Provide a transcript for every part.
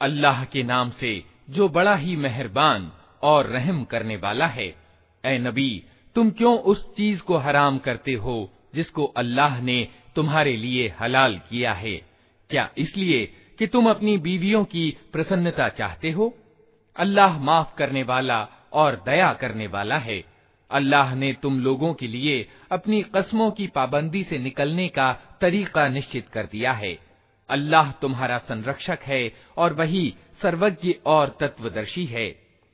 अल्लाह के नाम से जो बड़ा ही मेहरबान और रहम करने वाला है ए नबी, तुम क्यों उस चीज़ को हराम करते हो, जिसको अल्लाह ने तुम्हारे लिए हलाल किया है? क्या इसलिए कि तुम अपनी बीवियों की प्रसन्नता चाहते हो? अल्लाह माफ़ करने वाला और दया करने वाला है। अल्लाह ने तुम लोगों के लिए अपनी कस्मों की पाबंदी से निकलने का तरीका निश्चित कर दिया है। अल्लाह तुम्हारा संरक्षक है और वही सर्वज्ञ और तत्वदर्शी है।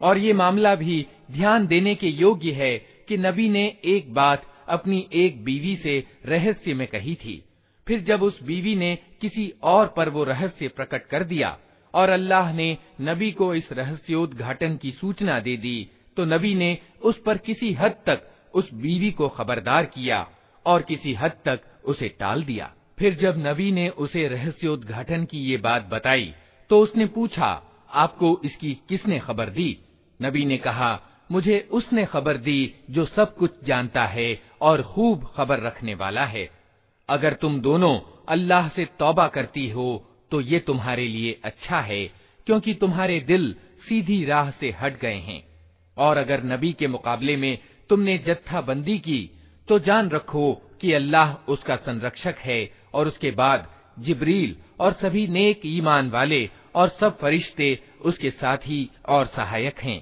और ये मामला भी ध्यान देने के योग्य है कि नबी ने एक बात अपनी एक बीवी से रहस्य में कही थी फिर जब उस बीवी ने किसी और पर वो रहस्य प्रकट कर दिया और अल्लाह ने नबी को इस रहस्योद्घाटन की सूचना दे दी तो नबी ने उस पर किसी हद तक उस बीवी को खबरदार किया और किसी हद तक उसे टाल दिया। फिर जब नबी ने उसे रहस्योद्घाटन की ये बात बताई तो उसने पूछा, आपको इसकी किसने खबर दी? नबी ने कहा, मुझे उसने खबर दी जो सब कुछ जानता है और खूब खबर रखने वाला है। अगर तुम दोनों अल्लाह से तौबा करती हो तो ये तुम्हारे लिए अच्छा है, क्योंकि तुम्हारे दिल सीधी राह से हट गए हैं। और अगर नबी के मुकाबले में तुमने जत्थाबंदी की तो जान रखो कि अल्लाह उसका संरक्षक है, और उसके बाद जिब्रील और सभी नेक ईमान वाले और सब फरिश्ते उसके साथी और सहायक हैं।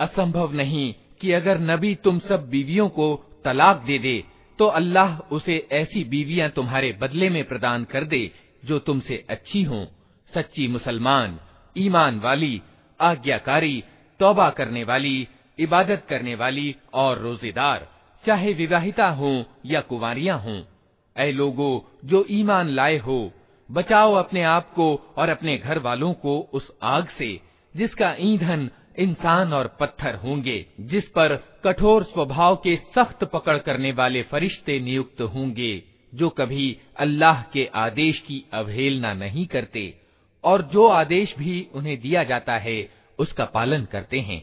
असंभव नहीं कि अगर नबी तुम सब बीवियों को तलाक दे दे तो अल्लाह उसे ऐसी बीवियाँ तुम्हारे बदले में प्रदान कर दे, जो तुमसे अच्छी हों। सच्ची मुसलमान, ईमान वाली, आज्ञाकारी, तौबा करने वाली, इबादत करने वाली और रोजेदार, चाहे विवाहिता हो या कुंवारियाँ हों। ऐ लोगो, जो ईमान लाए हो, बचाओ अपने आप को और अपने घर वालों को उस आग से, जिसका ईंधन इंसान और पत्थर होंगे, जिस पर कठोर स्वभाव के सख्त पकड़ करने वाले फरिश्ते नियुक्त होंगे जो कभी अल्लाह के आदेश की अवहेलना नहीं करते और जो आदेश भी उन्हें दिया जाता है उसका पालन करते हैं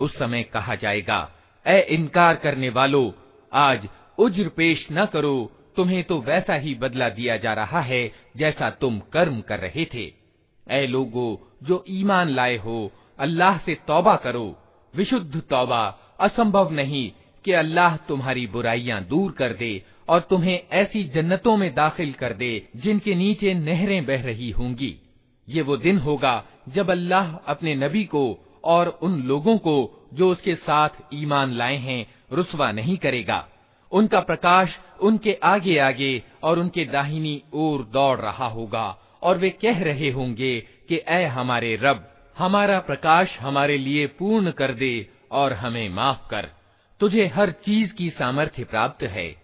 उस समय कहा जाएगा ए इनकार करने वालों आज उज्र पेश न करो तुम्हें तो वैसा ही बदला दिया जा रहा है जैसा तुम कर्म कर रहे थे। ए लोगो, जो ईमान लाए हो, अल्लाह से तौबा करो। विशुद्ध तौबा, असंभव नहीं कि अल्लाह तुम्हारी बुराइयाँ दूर कर दे और तुम्हें ऐसी जन्नतों में दाखिल कर दे जिनके नीचे नहरें बह रही होंगी। ये वो दिन होगा जब अल्लाह अपने नबी को और उन लोगों को जो उसके साथ ईमान लाए हैं, रुसवा नहीं करेगा। उनका प्रकाश उनके आगे आगे और उनके दाहिनी ओर दौड़ रहा होगा और वे कह रहे होंगे कि, ऐ हमारे रब, हमारा प्रकाश हमारे लिए पूर्ण कर दे और हमें माफ़ कर। तुझे हर चीज़ की सामर्थ्य प्राप्त है।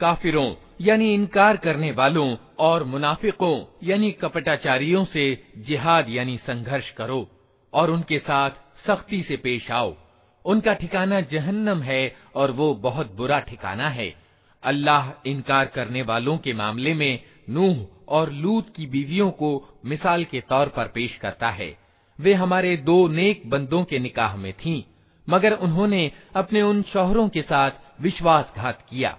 काफिरों यानी इनकार करने वालों और मुनाफिकों यानी कपटाचारियों से जिहाद यानी संघर्ष करो और उनके साथ सख्ती से पेश आओ। उनका ठिकाना जहन्नम है और वो बहुत बुरा ठिकाना है। अल्लाह इनकार करने वालों के मामले में नूह और लूत की बीवियों को मिसाल के तौर पर पेश करता है। वे हमारे दो नेक बंदों के निकाह में थीं, मगर उन्होंने अपने उन शौहरों के साथ विश्वासघात किया।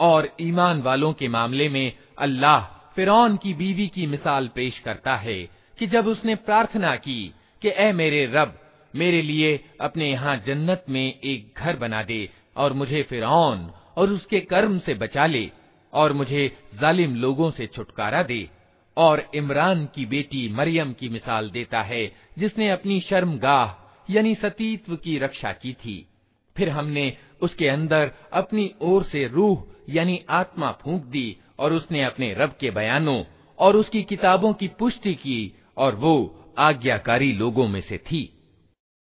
और ईमान वालों के मामले में अल्लाह फिरौन की बीवी की मिसाल पेश करता है कि जब उसने प्रार्थना की कि ए मेरे रब, मेरे लिए अपने यहाँ जन्नत में एक घर बना दे और मुझे फिरौन और उसके कर्म से बचा ले और मुझे जालिम लोगों से छुटकारा दे। और इमरान की बेटी मरियम की मिसाल देता है जिसने अपनी शर्मगाह यानी सतीत्व की रक्षा की थी। फिर हमने उसके अंदर अपनी ओर से रूह, यानी आत्मा फूंक दी, और उसने अपने रब के बयानों और उसकी किताबों की पुष्टि की, और वो आज्ञाकारी लोगों में से थी।